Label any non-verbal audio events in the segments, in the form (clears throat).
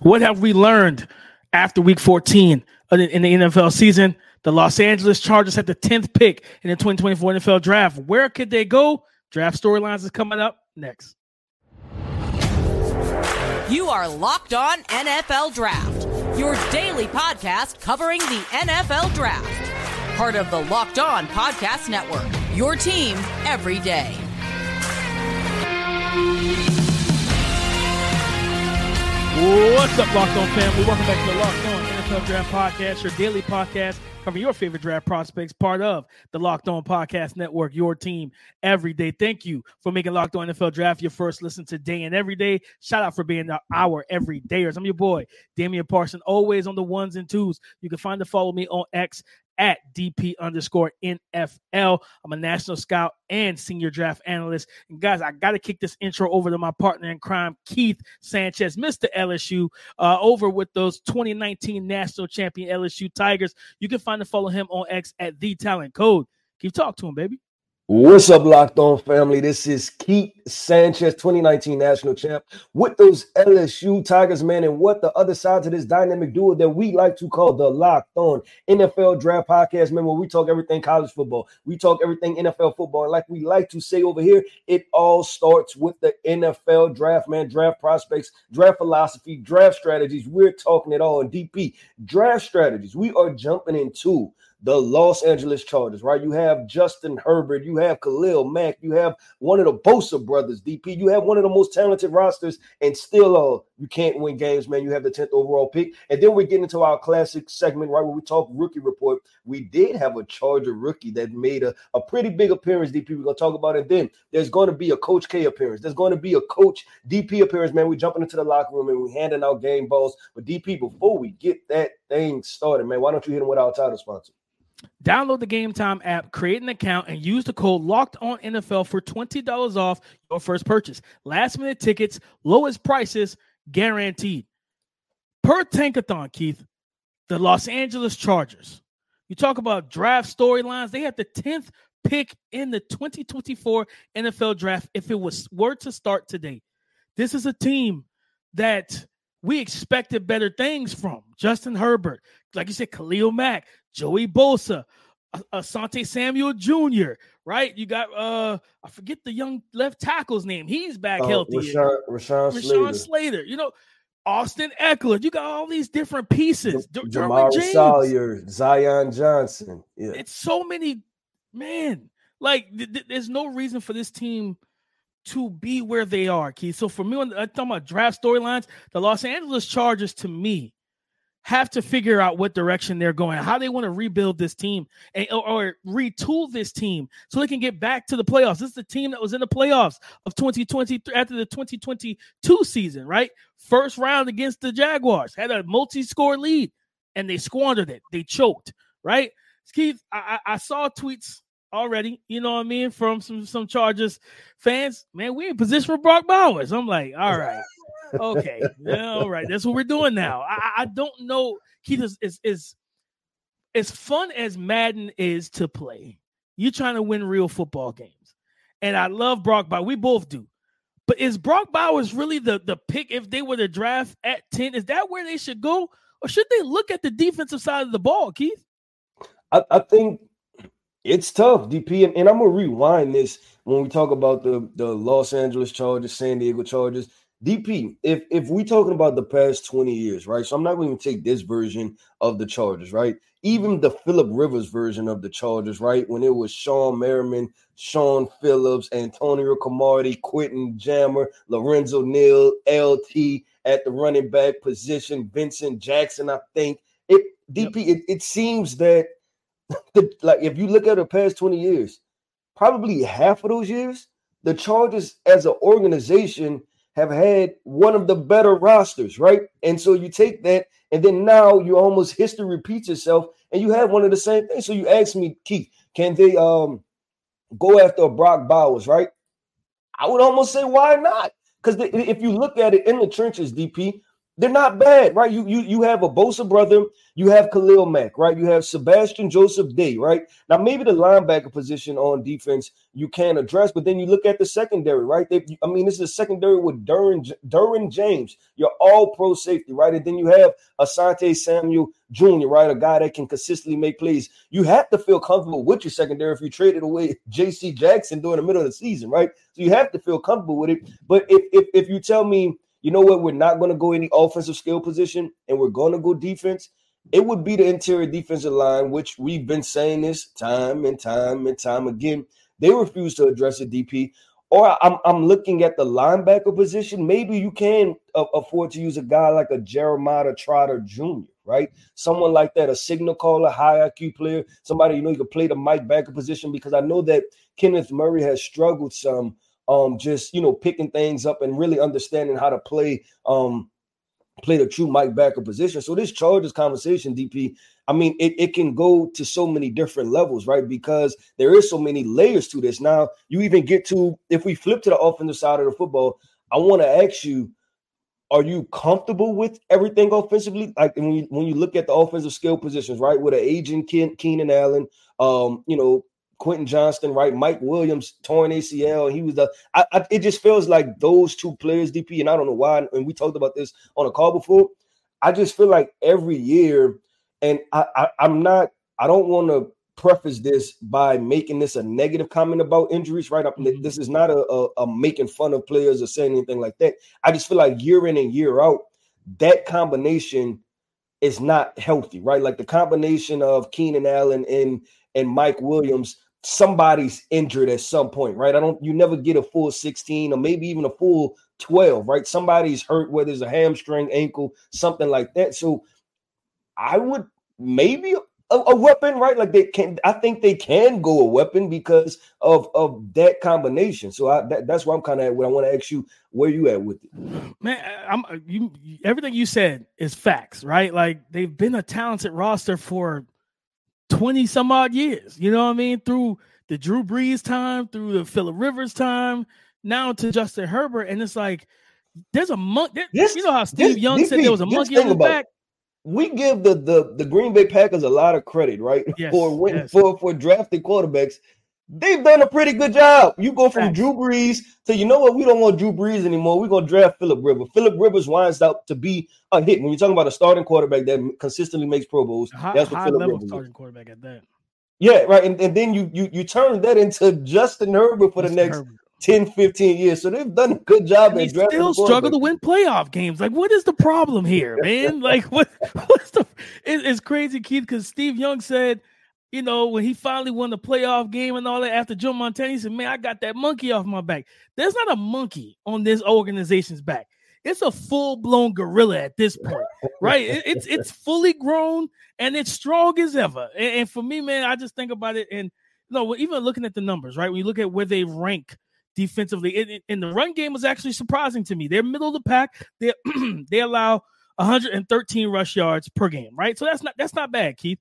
What have we learned after week 14 in the NFL season? The Los Angeles Chargers had the 10th pick in the 2024 NFL draft. Where could they go? Draft storylines is coming up next. You are Locked On NFL Draft, your daily podcast covering the NFL Draft. Part of the Locked On Podcast Network, your team every day. What's up, Locked On family? Welcome back to the Locked On NFL Draft Podcast, your daily podcast covering your favorite draft prospects, part of the Locked On Podcast Network, your team every day. Thank you for making Locked On NFL Draft your first listen today and every day. Shout out for being our everydayers. I'm your boy, Damian Parson, always on the ones and twos. You can find and follow me on X at DP underscore NFL. I'm a national scout and senior draft analyst. And guys, I got to kick this intro over to my partner in crime, Keith Sanchez, Mr. LSU, uh, over with those 2019 national champion LSU Tigers. You can find and follow him on X at the talent code. Keep talk to him, baby. What's up, Locked On family? This is Keith Sanchez, 2019 national champ, with those LSU Tigers, man. And what the other side to this dynamic duo that we like to call the Locked On NFL Draft Podcast, man, where we talk everything college football, we talk everything NFL football. And like we like to say over here, it all starts with the NFL draft, man. Draft prospects, draft philosophy, draft strategies. We're talking it all in DP. Draft strategies. We are jumping into the Los Angeles Chargers, right? You have Justin Herbert, you have Khalil Mack, you have one of the Bosa brothers, DP. You have one of the most talented rosters, and still, uh, you can't win games, man. You have the 10th overall pick. And then we get into our classic segment, right, where we talk rookie report. We did have a Charger rookie that made a, a pretty big appearance, DP. We're going to talk about it. Then there's going to be a Coach K appearance. There's going to be a Coach DP appearance, man. We're jumping into the locker room and we're handing out game balls. But DP, before we get that thing started, man, why don't you hit him with our title sponsor? Download the Game Time app, create an account, and use the code Locked On NFL for twenty dollars off your first purchase. Last minute tickets, lowest prices guaranteed. Per Tankathon, Keith, the Los Angeles Chargers. You talk about draft storylines. They have the tenth pick in the 2024 NFL draft. If it was were to start today, this is a team that we expected better things from. Justin Herbert, like you said, Khalil Mack, Joey Bosa, Asante Samuel Jr., right? You got uh I forget the young left tackle's name. He's back uh, healthy. Rashawn, Rashawn, Rashawn Slater. Slater. You know, Austin Ekeler. You got all these different pieces. J- Derwin Jamar Sawyer, Zion Johnson. Yeah. It's so many, man. Like th- th- there's no reason for this team to be where they are, Keith. So for me, when I'm talking about draft storylines, the Los Angeles Chargers to me have to figure out what direction they're going, how they want to rebuild this team and, or, or retool this team so they can get back to the playoffs. This is the team that was in the playoffs of 2020 after the 2022 season, right? First round against the Jaguars, had a multi-score lead and they squandered it. They choked, right? Keith, I I saw tweets already, you know what I mean, from some some Chargers fans. Man, we in position for Brock Bowers. I'm like, all right, okay, all right, that's what we're doing now. I, I don't know. Keith is, is is as fun as Madden is to play. You're trying to win real football games, and I love Brock Bowers. We both do. But is Brock Bowers really the the pick if they were to draft at ten? Is that where they should go, or should they look at the defensive side of the ball, Keith? I, I think it's tough, DP, and, and I'm gonna rewind this when we talk about the the Los Angeles Chargers, San Diego Chargers. DP, if if we talking about the past 20 years, right? So I'm not going to take this version of the Chargers, right? Even the Philip Rivers version of the Chargers, right? When it was Shawne Merriman, Shaun Phillips, Antonio Cromartie, Quentin Jammer, Lorenzo Neal, LT at the running back position, Vincent Jackson, I think. It DP, it, it seems that (laughs) the, like if you look at the past 20 years, probably half of those years, the Chargers as an organization have had one of the better rosters, right? And so you take that, and then now you almost history repeats itself, and you have one of the same things. So you ask me, Keith, can they um go after Brock Bowers, right? I would almost say, why not? Because if you look at it in the trenches, DP, they're not bad, right? You you you have a Bosa brother, you have Khalil Mack, right? You have Sebastian Joseph Day, right? Now maybe the linebacker position on defense you can address, but then you look at the secondary, right? They, I mean, this is a secondary with Derwin Derwin James, your All Pro safety, right? And then you have Asante Samuel Jr., right? A guy that can consistently make plays. You have to feel comfortable with your secondary if you traded away (laughs) J.C. Jackson during the middle of the season, right? So you have to feel comfortable with it. But if if, if you tell me you know what, we're not going to go any offensive skill position and we're going to go defense, it would be the interior defensive line, which we've been saying this time and time and time again. They refuse to address the DP. Or I'm, I'm looking at the linebacker position. Maybe you can afford to use a guy like a Jeremiah Trotter Jr., right? Someone like that, a signal caller, high IQ player, somebody you know you can play the Mike backer position because I know that Kenneth Murray has struggled some um, just you know picking things up and really understanding how to play um, play the true Mike Backer position. So this Chargers conversation, DP, I mean, it, it can go to so many different levels, right? Because there is so many layers to this. Now, you even get to if we flip to the offensive side of the football, I want to ask you, are you comfortable with everything offensively? Like when you when you look at the offensive skill positions, right? With an aging Keenan Allen, um, you know, Quentin Johnston, right? Mike Williams torn ACL. He was the. I, I, it just feels like those two players, DP, and I don't know why. And we talked about this on a call before. I just feel like every year, and I, I I'm not. I don't want to preface this by making this a negative comment about injuries, right? Mm-hmm. This is not a, a, a making fun of players or saying anything like that. I just feel like year in and year out, that combination is not healthy, right? Like the combination of Keenan Allen and and Mike Williams somebody's injured at some point, right? I don't you never get a full 16 or maybe even a full 12, right? Somebody's hurt, whether it's a hamstring, ankle, something like that. So I would maybe a, a, weapon, right? Like they can, I think they can go a weapon because of of that combination. So I, that, that's why I'm kind of at. What I want to ask you, where you at with it, man? I'm you. Everything you said is facts, right? Like they've been a talented roster for 20 some odd years. You know what I mean? Through the Drew Brees time, through the Philip Rivers time, now to Justin Herbert. And it's like, there's a monkey. You know how Steve this, Young this, said there was a monkey on the back? We give the, the the Green Bay Packers a lot of credit, right? (laughs) Yes, for when, yes. for for drafting quarterbacks they've done a pretty good job. You go from Drew Brees to you know what? We don't want Drew Brees anymore. We're gonna draft Philip Rivers. Philip Rivers winds up to be a hit. When you're talking about a starting quarterback that consistently makes Pro Bowls, high, that's what Philip Rivers starting is. quarterback at that. Yeah, right. And, and then you you you turn that into Justin Herbert for Justin the next Herbert. 10, 15 years. So they've done a good job and at drafting. Still struggle to win playoff games. Like, what is the problem here, man? (laughs) like, what (laughs) what's the? It, it's crazy, Keith, because Steve Young said you know, when he finally won the playoff game and all that after Joe Montana, he said, Man, I got that monkey off my back. There's not a monkey on this organization's back. It's a full-blown gorilla at this point, right? It, it's it's fully grown and it's strong as ever. And, and, for me, man, I just think about it and you no, know, even looking at the numbers, right? When you look at where they rank defensively, and the run game was actually surprising to me. They're middle of the pack. They (clears throat) they allow 113 rush yards per game, right? So that's not that's not bad, Keith.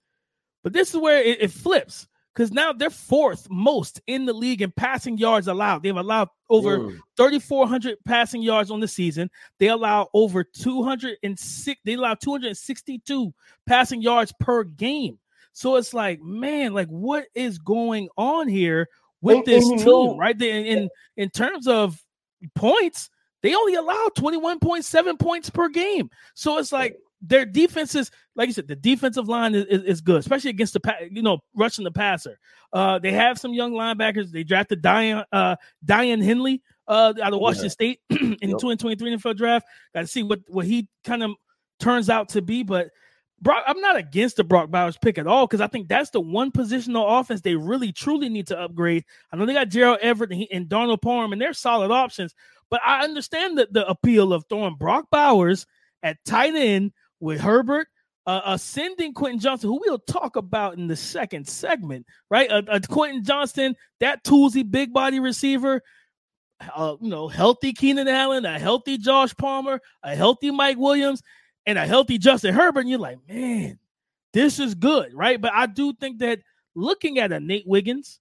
But this is where it, it flips because now they're fourth most in the league in passing yards allowed. They've allowed over mm. 3,400 passing yards on the season. They allow over 206. They allow 262 passing yards per game. So it's like, man, like what is going on here with and, this and team, know, right? In, in in terms of points, they only allow 21.7 points per game. So it's like their defense is like you said, the defensive line is, is, is, good, especially against the you know rushing the passer. Uh, they have some young linebackers. They drafted Daiyan uh, Daiyan Henley uh, out of Washington yeah. State (clears throat) in yep. the 2023 NFL draft. Got to see what what he kind of turns out to be, but. Brock, I'm not against the Brock Bowers pick at all because I think that's the one positional offense they really truly need to upgrade. I know they got Gerald Everett and, he, and Donald Parham, and they're solid options, but I understand the, the appeal of throwing Brock Bowers at tight end with Herbert, uh, ascending Quentin Johnston, who we'll talk about in the second segment, right? Uh, uh, Quentin Johnston, that toolsy big body receiver, uh, you know, healthy Keenan Allen, a healthy Josh Palmer, a healthy Mike Williams, and a healthy Justin Herbert. And you're like, man, this is good, right? But I do think that looking at a Nate Wiggins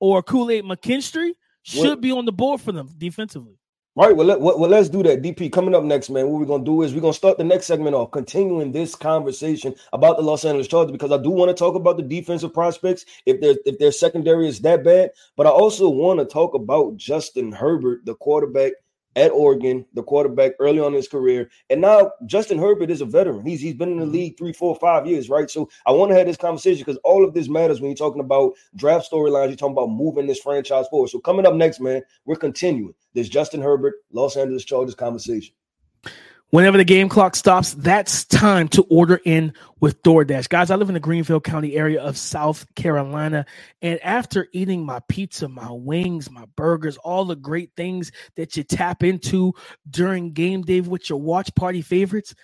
or Kool Aid McKinstry should what, be on the board for them defensively. All right, well, let, well, let's do that. DP coming up next, man. What we're gonna do is we're gonna start the next segment off, continuing this conversation about the Los Angeles Chargers because I do want to talk about the defensive prospects if their if their secondary is that bad, but I also want to talk about Justin Herbert, the quarterback at Oregon, the quarterback early on in his career. And now Justin Herbert is a veteran. He's he's been in the mm-hmm. league three, four, five years, right? So I want to have this conversation because all of this matters when you're talking about draft storylines, you're talking about moving this franchise forward. So coming up next, man, we're continuing this Justin Herbert, Los Angeles Chargers conversation. Whenever the game clock stops, that's time to order in with DoorDash. Guys, I live in the Greenville County area of South Carolina. And after eating my pizza, my wings, my burgers, all the great things that you tap into during game day with your watch party favorites,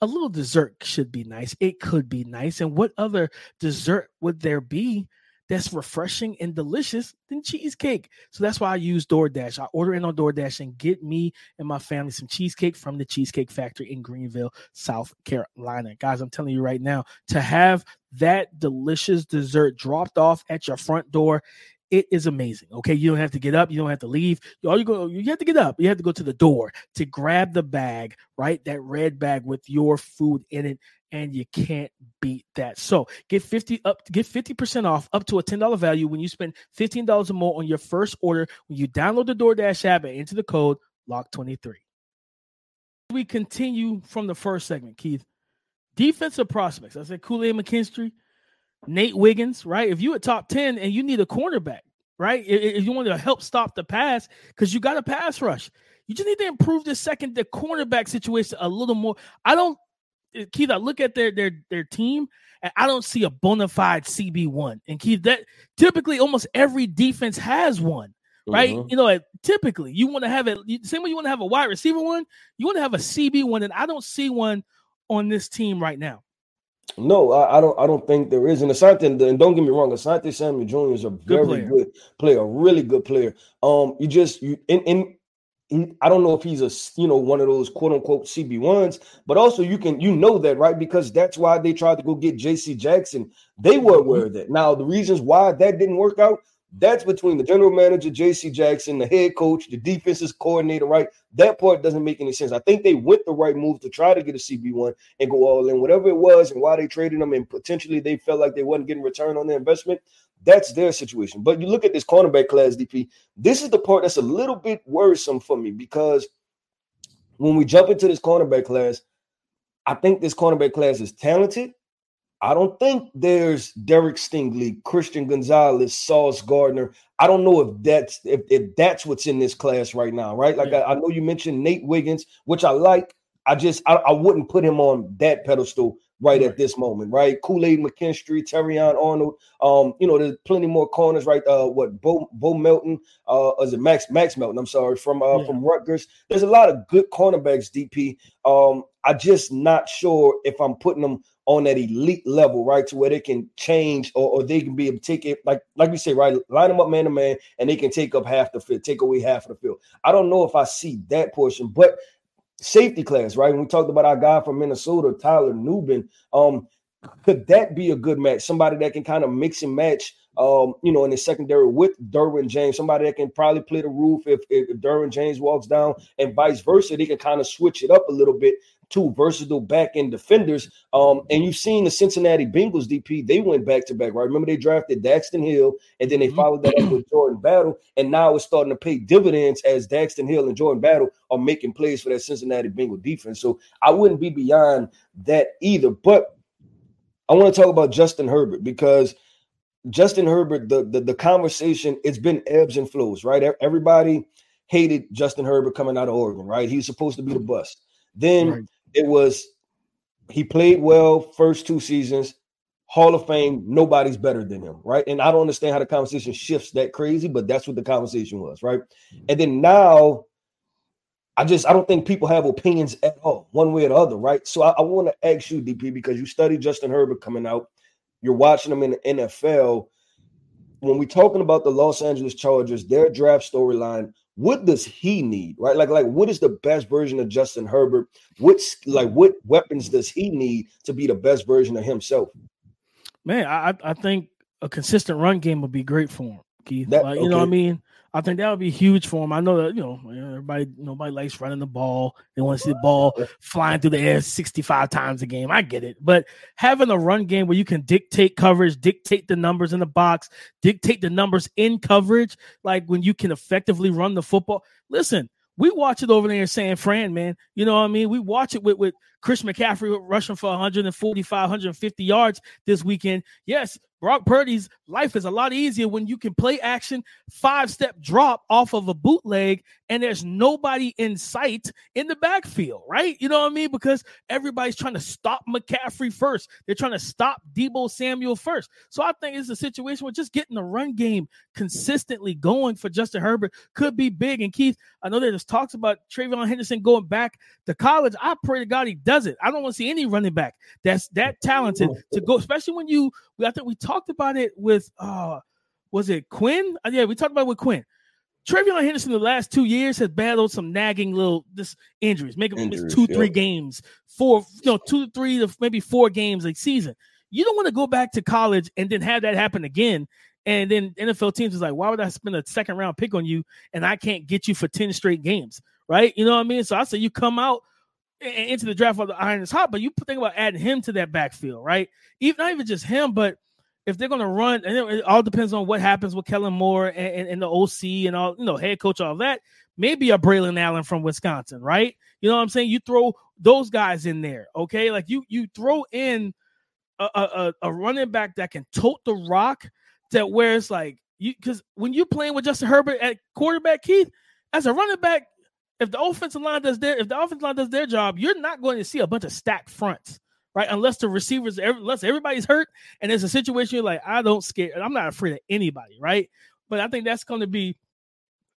a little dessert should be nice. It could be nice. And what other dessert would there be that's refreshing and delicious than cheesecake. So that's why I use DoorDash. I order in on DoorDash and get me and my family some cheesecake from the Cheesecake Factory in Greenville, South Carolina. Guys, I'm telling you right now, to have that delicious dessert dropped off at your front door it is amazing. Okay, you don't have to get up, you don't have to leave. All you go, you have to get up. You have to go to the door to grab the bag, right? That red bag with your food in it, and you can't beat that. So get 50 up, get 50% off up to a $10 value when you spend $15 or more on your first order when you download the DoorDash app and enter the code LOCK23. We continue from the first segment, Keith. Defensive prospects. I said Kool-Aid McKinstry, Nate Wiggins, right? If you at top 10 and you need a cornerback, right? If you want to help stop the pass, because you got a pass rush. You just need to improve the second, the cornerback situation a little more. I don't Eh, Keith, I look at their their their team and I don't see a bona fide CB one. And Keith, that typically almost every defense has one, right? Mm-hmm. You know, typically you want to have it same way you want to have a wide receiver one, you want to have a CB one, and I don't see one on this team right now. No, I, I, don't. I don't think there is. And Asante, and don't get me wrong, Asante Samuel Jr. is a very good player. good player, a really good player. Um, you just you in in I don't know if he's a you know one of those quote unquote CB ones, but also you can you know that right because that's why they tried to go get J.C. Jackson. They were aware of that. Now the reasons why that didn't work out that's between the general manager J.C. Jackson, the head coach, the defenses coordinator. Right, that part doesn't make any sense. I think they went the right move to try to get a CB one and go all in, whatever it was, and why they traded them, and potentially they felt like they wasn't getting return on their investment. That's their situation. But you look at this cornerback class, DP. This is the part that's a little bit worrisome for me because when we jump into this cornerback class, I think this cornerback class is talented. I don't think there's Derek Stingley, Christian Gonzalez, Sauce Gardner. I don't know if that's if, if that's what's in this class right now, right? Like yeah. I, I, know you mentioned Nate Wiggins, which I like. I just I, I wouldn't put him on that pedestal right, right. at this moment, right? Kool-Aid McKinstry, Terrion Arnold. Um, you know, there's plenty more corners, right? Uh, what Bo Bo Melton, uh, is it Max Max Melton? I'm sorry, from uh yeah. from Rutgers. There's a lot of good cornerbacks, DP. Um, I just not sure if I'm putting them on that elite level, right? To where they can change or, or they can be able to take it, like like we say, right? Line them up man to man, and they can take up half the field, take away half of the field. I don't know if I see that portion, but safety class, right? When we talked about our guy from Minnesota, Tyler Nubin, um, could that be a good match? Somebody that can kind of mix and match, um, you know, in the secondary with Derwin James, somebody that can probably play the roof if, if, if Derwin James walks down, and vice versa. They can kind of switch it up a little bit. Two versatile back end defenders. Um, and you've seen the Cincinnati Bengals DP, they went back to back, right? Remember, they drafted Daxton Hill and then they mm-hmm. followed that up with Jordan Battle. And now it's starting to pay dividends as Daxton Hill and Jordan Battle are making plays for that Cincinnati Bengal defense. So I wouldn't be beyond that either. But I want to talk about Justin Herbert because Justin Herbert, the, the, the conversation, it's been ebbs and flows, right? Everybody hated Justin Herbert coming out of Oregon, right? He was supposed to be the bust. Then right it was he played well first two seasons. Hall of Fame, nobody's better than him, right? And I don't understand how the conversation shifts that crazy, but that's what the conversation was, right? And then now, I just I don't think people have opinions at all, one way or the other, right? So I, I want to ask you, DP, because you studied Justin Herbert coming out, you're watching him in the NFL. When we're talking about the Los Angeles Chargers, their draft storyline, what does he need right? Like like what is the best version of justin herbert? What's like what weapons does he need to be the best version of himself? Man i i think a consistent run game would be great for him keith. That, like, you okay. know what i mean I think that would be huge for him. I know that you know everybody nobody likes running the ball. They want to see the ball flying through the air 65 times a game. I get it. But having a run game where you can dictate coverage, dictate the numbers in the box, dictate the numbers in coverage, like when you can effectively run the football. Listen, we watch it over there in San Fran, man. You know what I mean? We watch it with, with Chris McCaffrey rushing for 145, 150 yards this weekend. Yes, Brock Purdy's life is a lot easier when you can play action, five step drop off of a bootleg, and there's nobody in sight in the backfield, right? You know what I mean? Because everybody's trying to stop McCaffrey first. They're trying to stop Deebo Samuel first. So I think it's a situation where just getting the run game consistently going for Justin Herbert could be big. And Keith, I know there's talks about TreVeyon Henderson going back to college. I pray to God he does it. I don't want to see any running back that's that talented to go, especially when you, I think we talked about it with, uh, was it Quinn? Uh, yeah, we talked about it with Quinn. TreVeyon Henderson the last two years has battled some nagging little this injuries, making injuries, two, yeah. three games, four, you know, two, three to maybe four games a season. You don't want to go back to college and then have that happen again. And then NFL teams is like, why would I spend a second round pick on you and I can't get you for 10 straight games? Right? You know what I mean? So I say you come out into the draft while the iron is hot, but you think about adding him to that backfield, right? Even not even just him, but if they're going to run, and it all depends on what happens with Kellen Moore and, and, and, the OC and all, you know, head coach, all that. Maybe a Braylon Allen from Wisconsin, right? You know what I'm saying? You throw those guys in there, okay? Like you you throw in a, a, a running back that can tote the rock, that where it's like you because when you're playing with Justin Herbert at quarterback, Keith, as a running back, if the offensive line does their if the offensive line does their job, you're not going to see a bunch of stacked fronts right? Unless the receivers, unless everybody's hurt, and it's a situation you're like, I don't scare, I'm not afraid of anybody, right? But I think that's going to be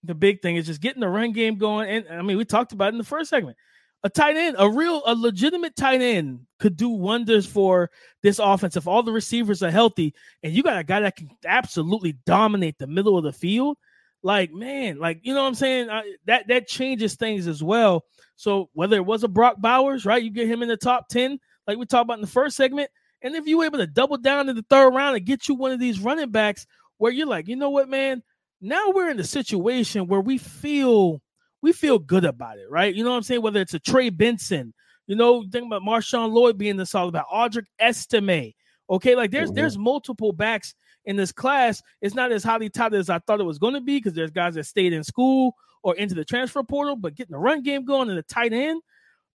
the big thing is just getting the run game going. And I mean, we talked about in the first segment. A tight end, a real, a legitimate tight end could do wonders for this offense if all the receivers are healthy and you got a guy that can absolutely dominate the middle of the field. Like, man, like, you know what I'm saying? That that changes things as well. So whether it was a Brock Bowers, right? You get him in the top 10, like we talked about in the first segment. And if you were able to double down in the third round and get you one of these running backs where you're like, you know what, man, now we're in a situation where we feel we feel good about it, right? You know what I'm saying? Whether it's a Trey Benson, you know, think about Marshawn Lloyd being this all about Audric Estime. Okay, like there's mm-hmm. there's multiple backs in this class. It's not as highly touted as I thought it was going to be because there's guys that stayed in school or into the transfer portal, but getting the run game going and the tight end,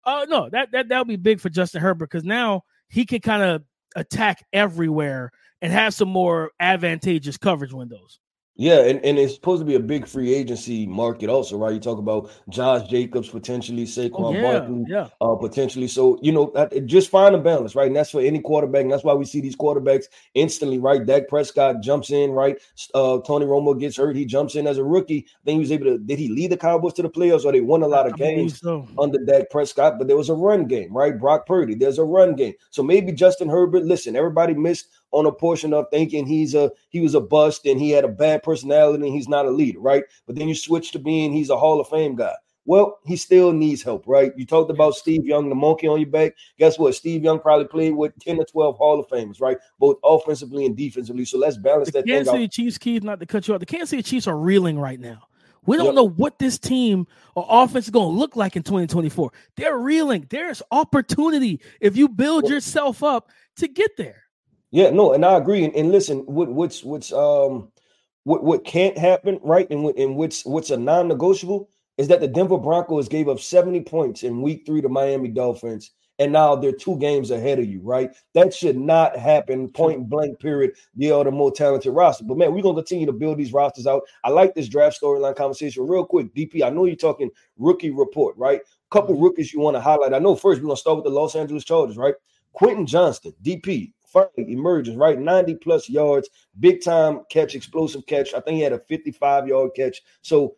Oh no, that that that'll be big for Justin Herbert because now he can kind of attack everywhere and have some more advantageous coverage windows. Yeah, and, and it's supposed to be a big free agency market also, right? You talk about Josh Jacobs potentially, Saquon oh, yeah, Barkley, yeah. Uh, potentially. So you know, just find a balance, right? And that's for any quarterback. And that's why we see these quarterbacks instantly, right? Dak Prescott jumps in, right? Uh, Tony Romo gets hurt, he jumps in as a rookie. Then he was able to. Did he lead the Cowboys to the playoffs, or they won a lot of I games so. under Dak Prescott? But there was a run game, right? Brock Purdy, there's a run game. So maybe Justin Herbert. Listen, everybody missed on a portion of thinking he's a he was a bust and he had a bad personality and he's not a leader, right? But then you switch to being he's a Hall of Fame guy. Well, he still needs help, right? You talked about Steve Young, the monkey on your back. Guess what? Steve Young probably played with 10 to 12 Hall of Famers, right? Both offensively and defensively. So let's balance that. the that Kansas City Chiefs, Keith, not to cut you off. The Kansas City Chiefs are reeling right now. We don't yep. know what this team or offense is going to look like in 2024. They're reeling. There's opportunity if you build yourself up to get there. Yeah, no, and I agree. And, and listen, what what's what's um what what can't happen, right? And what and what's what's a non-negotiable is that the Denver Broncos gave up 70 points in week three to Miami Dolphins, and now they're two games ahead of you, right? That should not happen, point blank, period. They are the more talented roster. But man, we're gonna continue to build these rosters out. I like this draft storyline conversation. Real quick, DP. I know you're talking rookie report, right? Couple mm-hmm. rookies you want to highlight. I know first we're gonna start with the Los Angeles Chargers, right? Quentin Johnston, DP, finally right? 90 plus yards, big time catch, explosive catch. I think he had a 55 yard catch. So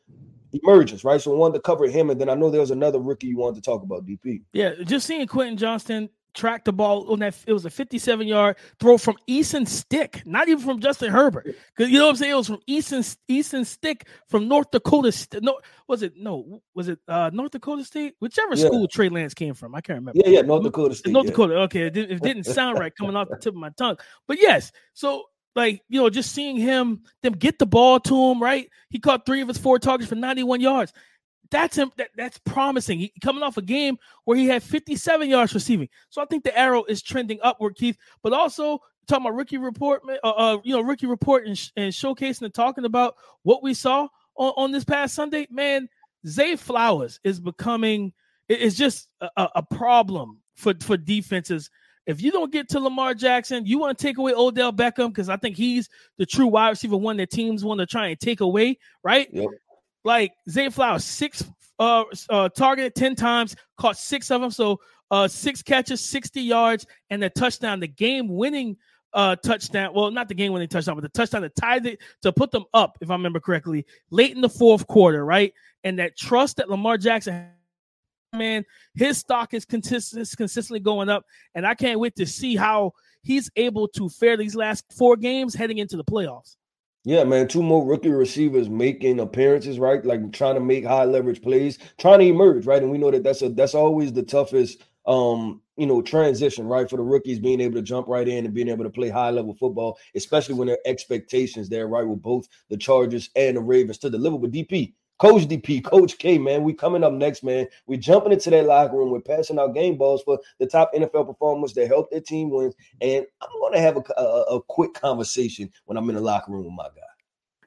emergence, right? So I wanted to cover him. And then I know there was another rookie you wanted to talk about, DP. Yeah, just seeing Quentin Johnston track the ball on that. It was a 57 yard throw from Easton Stick, not even from Justin Herbert. Because you know what I'm saying? It was from Easton Easton Stick from North Dakota. St- no, was it no? Was it uh, North Dakota State? Whichever yeah. school Trey Lance came from, I can't remember. Yeah, yeah, North Dakota State. North yeah. Dakota. Okay, it, did, it didn't (laughs) sound right coming off the tip of my tongue, but yes. So like you know, just seeing him them get the ball to him, right? He caught three of his four targets for 91 yards. That's him. That, that's promising. He coming off a game where he had 57 yards receiving. So I think the arrow is trending upward, Keith. But also talking about rookie report, uh, uh you know, rookie report and, and showcasing and talking about what we saw on, on this past Sunday. Man, Zay Flowers is becoming. It's just a, a problem for for defenses if you don't get to Lamar Jackson, you want to take away Odell Beckham because I think he's the true wide receiver one that teams want to try and take away, right? Yep. Like Zay Flowers, six uh, uh targeted 10 times, caught six of them. So uh six catches, 60 yards, and a touchdown, the game winning uh touchdown. Well, not the game winning touchdown, but the touchdown that tied it to put them up, if I remember correctly, late in the fourth quarter, right? And that trust that Lamar Jackson man, his stock is consistent, consistently going up, and I can't wait to see how he's able to fare these last four games heading into the playoffs. Yeah, man, two more rookie receivers making appearances, right? Like trying to make high leverage plays, trying to emerge, right? And we know that that's a that's always the toughest um you know transition right for the rookies being able to jump right in and being able to play high level football especially when their expectations there right with both the chargers and the ravens to deliver with dp Coach DP, Coach K, man, we coming up next, man. We jumping into that locker room. We're passing out game balls for the top NFL performers that help their team win. And I'm going to have a, a, a quick conversation when I'm in the locker room with my guy.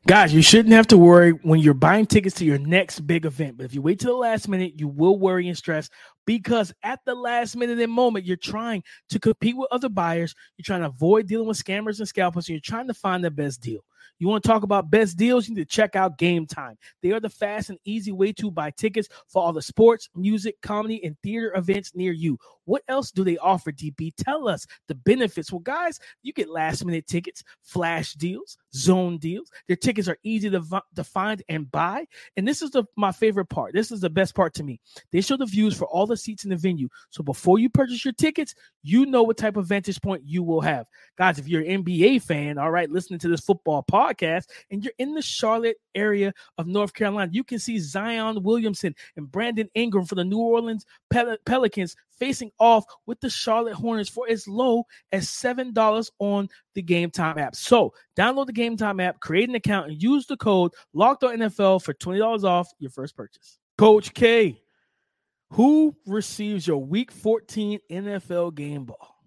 Guys, you shouldn't have to worry when you're buying tickets to your next big event. But if you wait till the last minute, you will worry and stress because at the last minute and moment, you're trying to compete with other buyers. You're trying to avoid dealing with scammers and scalpers. And you're trying to find the best deal. You want to talk about best deals? You need to check out Game Time. They are the fast and easy way to buy tickets for all the sports, music, comedy, and theater events near you. What else do they offer, DP? Tell us the benefits. Well, guys, you get last minute tickets, flash deals, zone deals. Their tickets are easy to, to find and buy. And this is the, my favorite part. This is the best part to me. They show the views for all the seats in the venue. So before you purchase your tickets, you know what type of vantage point you will have. Guys, if you're an NBA fan, all right, listening to this football podcast, and you're in the Charlotte area of North Carolina, you can see Zion Williamson and Brandon Ingram for the New Orleans Pel- Pelicans facing off with the Charlotte Hornets for as low as $7 on the Game Time app. So download the Game Time app, create an account, and use the code LOCKEDONNFL for $20 off your first purchase. Coach K, who receives your Week 14 NFL game ball?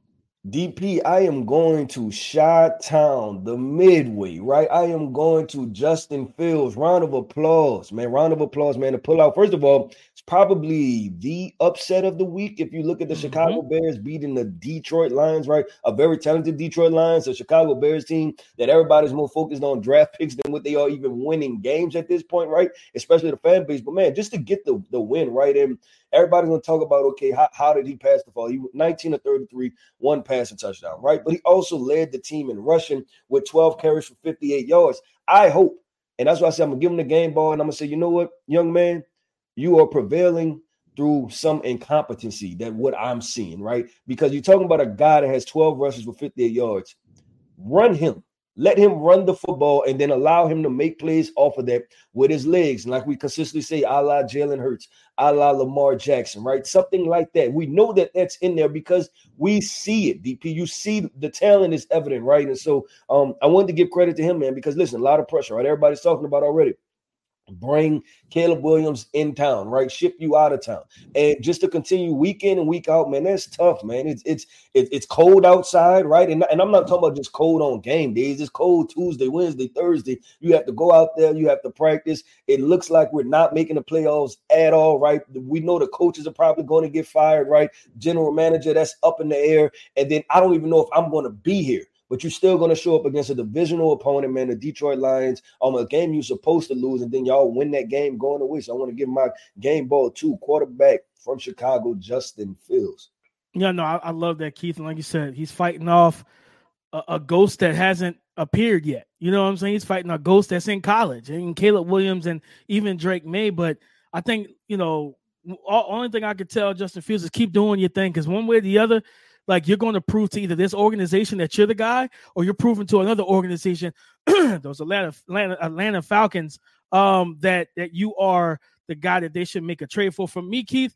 DP, I am going to Chi Town, the Midway, right? I am going to Justin Fields. Round of applause, man. Round of applause, man. To pull out, first of all, it's probably the upset of the week. If you look at the mm-hmm. Chicago Bears beating the Detroit Lions, right? A very talented Detroit Lions, a Chicago Bears team that everybody's more focused on draft (laughs) picks than what they are even winning games at this point, right? Especially the fan base. But man, just to get the, the win, right? And everybody's gonna talk about okay, how, how did he pass the ball? He 19 to 33, one passing touchdown, right? But he also led the team in rushing with 12 carries for 58 yards. I hope, and that's why I said I'm gonna give him the game ball, and I'm gonna say, you know what, young man, you are prevailing through some incompetency that what I'm seeing, right? Because you're talking about a guy that has 12 rushes for 58 yards. Run him. Let him run the football and then allow him to make plays off of that with his legs. And like we consistently say, a la Jalen Hurts, a la Lamar Jackson, right? Something like that. We know that that's in there because we see it, DP. You see the talent is evident, right? And so um, I wanted to give credit to him, man, because listen, a lot of pressure, right? Everybody's talking about already bring Caleb Williams in town, right? Ship you out of town, and just to continue week in and week out, man, that's tough, man. It's it's it's cold outside, right? And, and I'm not talking about just cold on game days. It's cold Tuesday, Wednesday, Thursday. You have to go out there, you have to practice. It looks like we're not making the playoffs at all, right? We know the coaches are probably going to get fired, right? General manager, that's up in the air, and then I don't even know if I'm going to be here but you're still going to show up against a divisional opponent, man, the Detroit Lions, on a game you're supposed to lose, and then y'all win that game going away. So I want to give my game ball to quarterback from Chicago, Justin Fields. Yeah, no, I, I love that, Keith. And like you said, he's fighting off a, a, ghost that hasn't appeared yet. You know what I'm saying? He's fighting a ghost that's in college, and Caleb Williams and even Drake Maye. But I think, you know, all, only thing I could tell Justin Fields is keep doing your thing because one way or the other, like you're going to prove to either this organization that you're the guy, or you're proving to another organization, (clears throat) those Atlanta, Atlanta Atlanta Falcons, um, that that you are the guy that they should make a trade for. For me, Keith,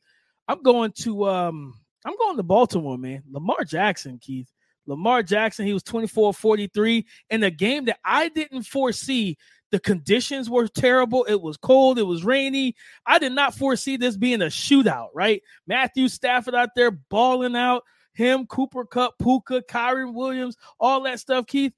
I'm going to um, I'm going to Baltimore, man. Lamar Jackson, Keith. Lamar Jackson, he was 24 43 in a game that I didn't foresee. The conditions were terrible. It was cold. It was rainy. I did not foresee this being a shootout, right? Matthew Stafford out there balling out. Him, Cooper Kupp, Puka, Kyren Williams, all that stuff, Keith.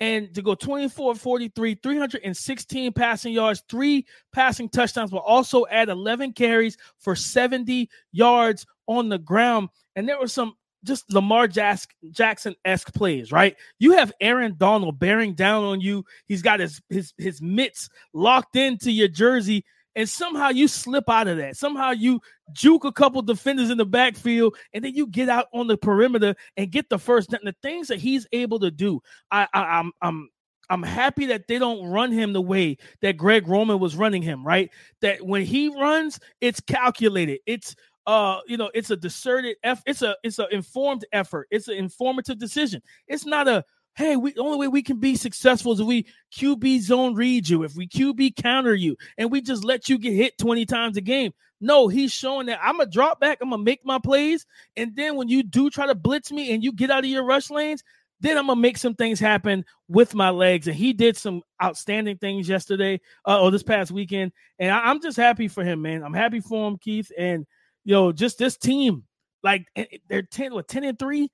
And to go 24 43, 316 passing yards, three passing touchdowns, but also add 11 carries for 70 yards on the ground. And there were some just Lamar Jackson esque plays, right? You have Aaron Donald bearing down on you. He's got his his his mitts locked into your jersey, and somehow you slip out of that. Somehow you juke a couple defenders in the backfield, and then you get out on the perimeter and get the first. The things that he's able to do, I, I I'm I'm I'm happy that they don't run him the way that Greg Roman was running him, right? That when he runs, it's calculated. It's uh you know it's a deserted eff- it's a it's an informed effort it's an informative decision it's not a hey we the only way we can be successful is if we qb zone read you if we qb counter you and we just let you get hit 20 times a game no he's showing that i'm a drop back i'm gonna make my plays and then when you do try to blitz me and you get out of your rush lanes then I'm gonna make some things happen with my legs. And he did some outstanding things yesterday uh, or this past weekend. And I, am just happy for him, man. I'm happy for him, Keith. And yo, just this team, like they're 10 or 10 and 3,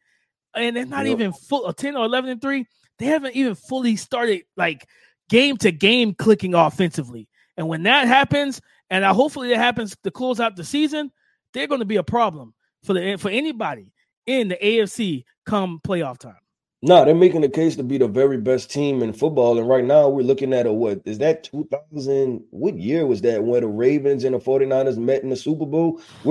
and they're not yep. even full or 10 or 11 and 3. They haven't even fully started like game to game clicking offensively. And when that happens, and I, hopefully that happens to close out the season, they're going to be a problem for the for anybody in the AFC come playoff time. No, they're making the case to be the very best team in football. And right now we're looking at a what is that 2000? What year was that where the Ravens and the 49ers met in the Super Bowl? (laughs)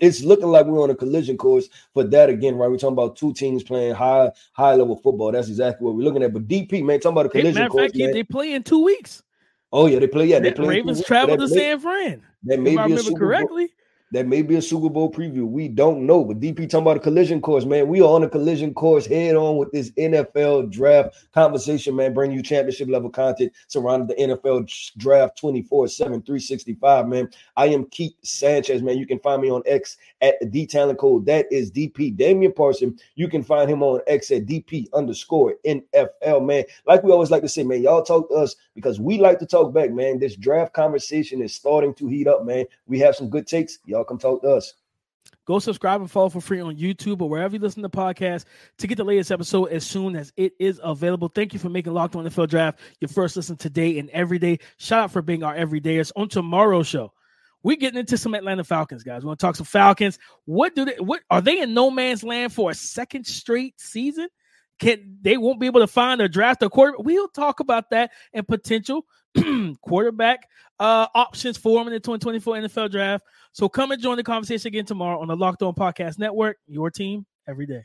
it's looking like we're on a collision course for that again, right? We're talking about two teams playing high, high level football. That's exactly what we're looking at. But DP, man, talking about a collision Matter course. Fact, man. They play in two weeks. Oh, yeah, they play. Yeah, they play. Ravens travel to San Fran. That may if I remember correctly. Bowl that may be a Super Bowl preview. We don't know. But DP talking about a collision course, man. We are on a collision course head on with this NFL draft conversation, man. Bring you championship level content surrounding the NFL draft 24 7, 365, man. I am Keith Sanchez, man. You can find me on X at the Talent Code. That is DP Damian Parson. You can find him on X at DP underscore NFL, man. Like we always like to say, man, y'all talk to us because we like to talk back, man. This draft conversation is starting to heat up, man. We have some good takes. Y'all come talk to us. Go subscribe and follow for free on YouTube or wherever you listen to podcasts to get the latest episode as soon as it is available. Thank you for making Locked On NFL Draft your first listen today and every day. Shout out for being our everydayers. On tomorrow's show, we're getting into some Atlanta Falcons, guys. We want to talk some Falcons. What do they? What are they in no man's land for a second straight season? Can they won't be able to find a draft a quarterback? We'll talk about that and potential (clears throat) quarterback uh, options for him in the 2024 NFL draft. So come and join the conversation again tomorrow on the Locked On Podcast Network. Your team every day.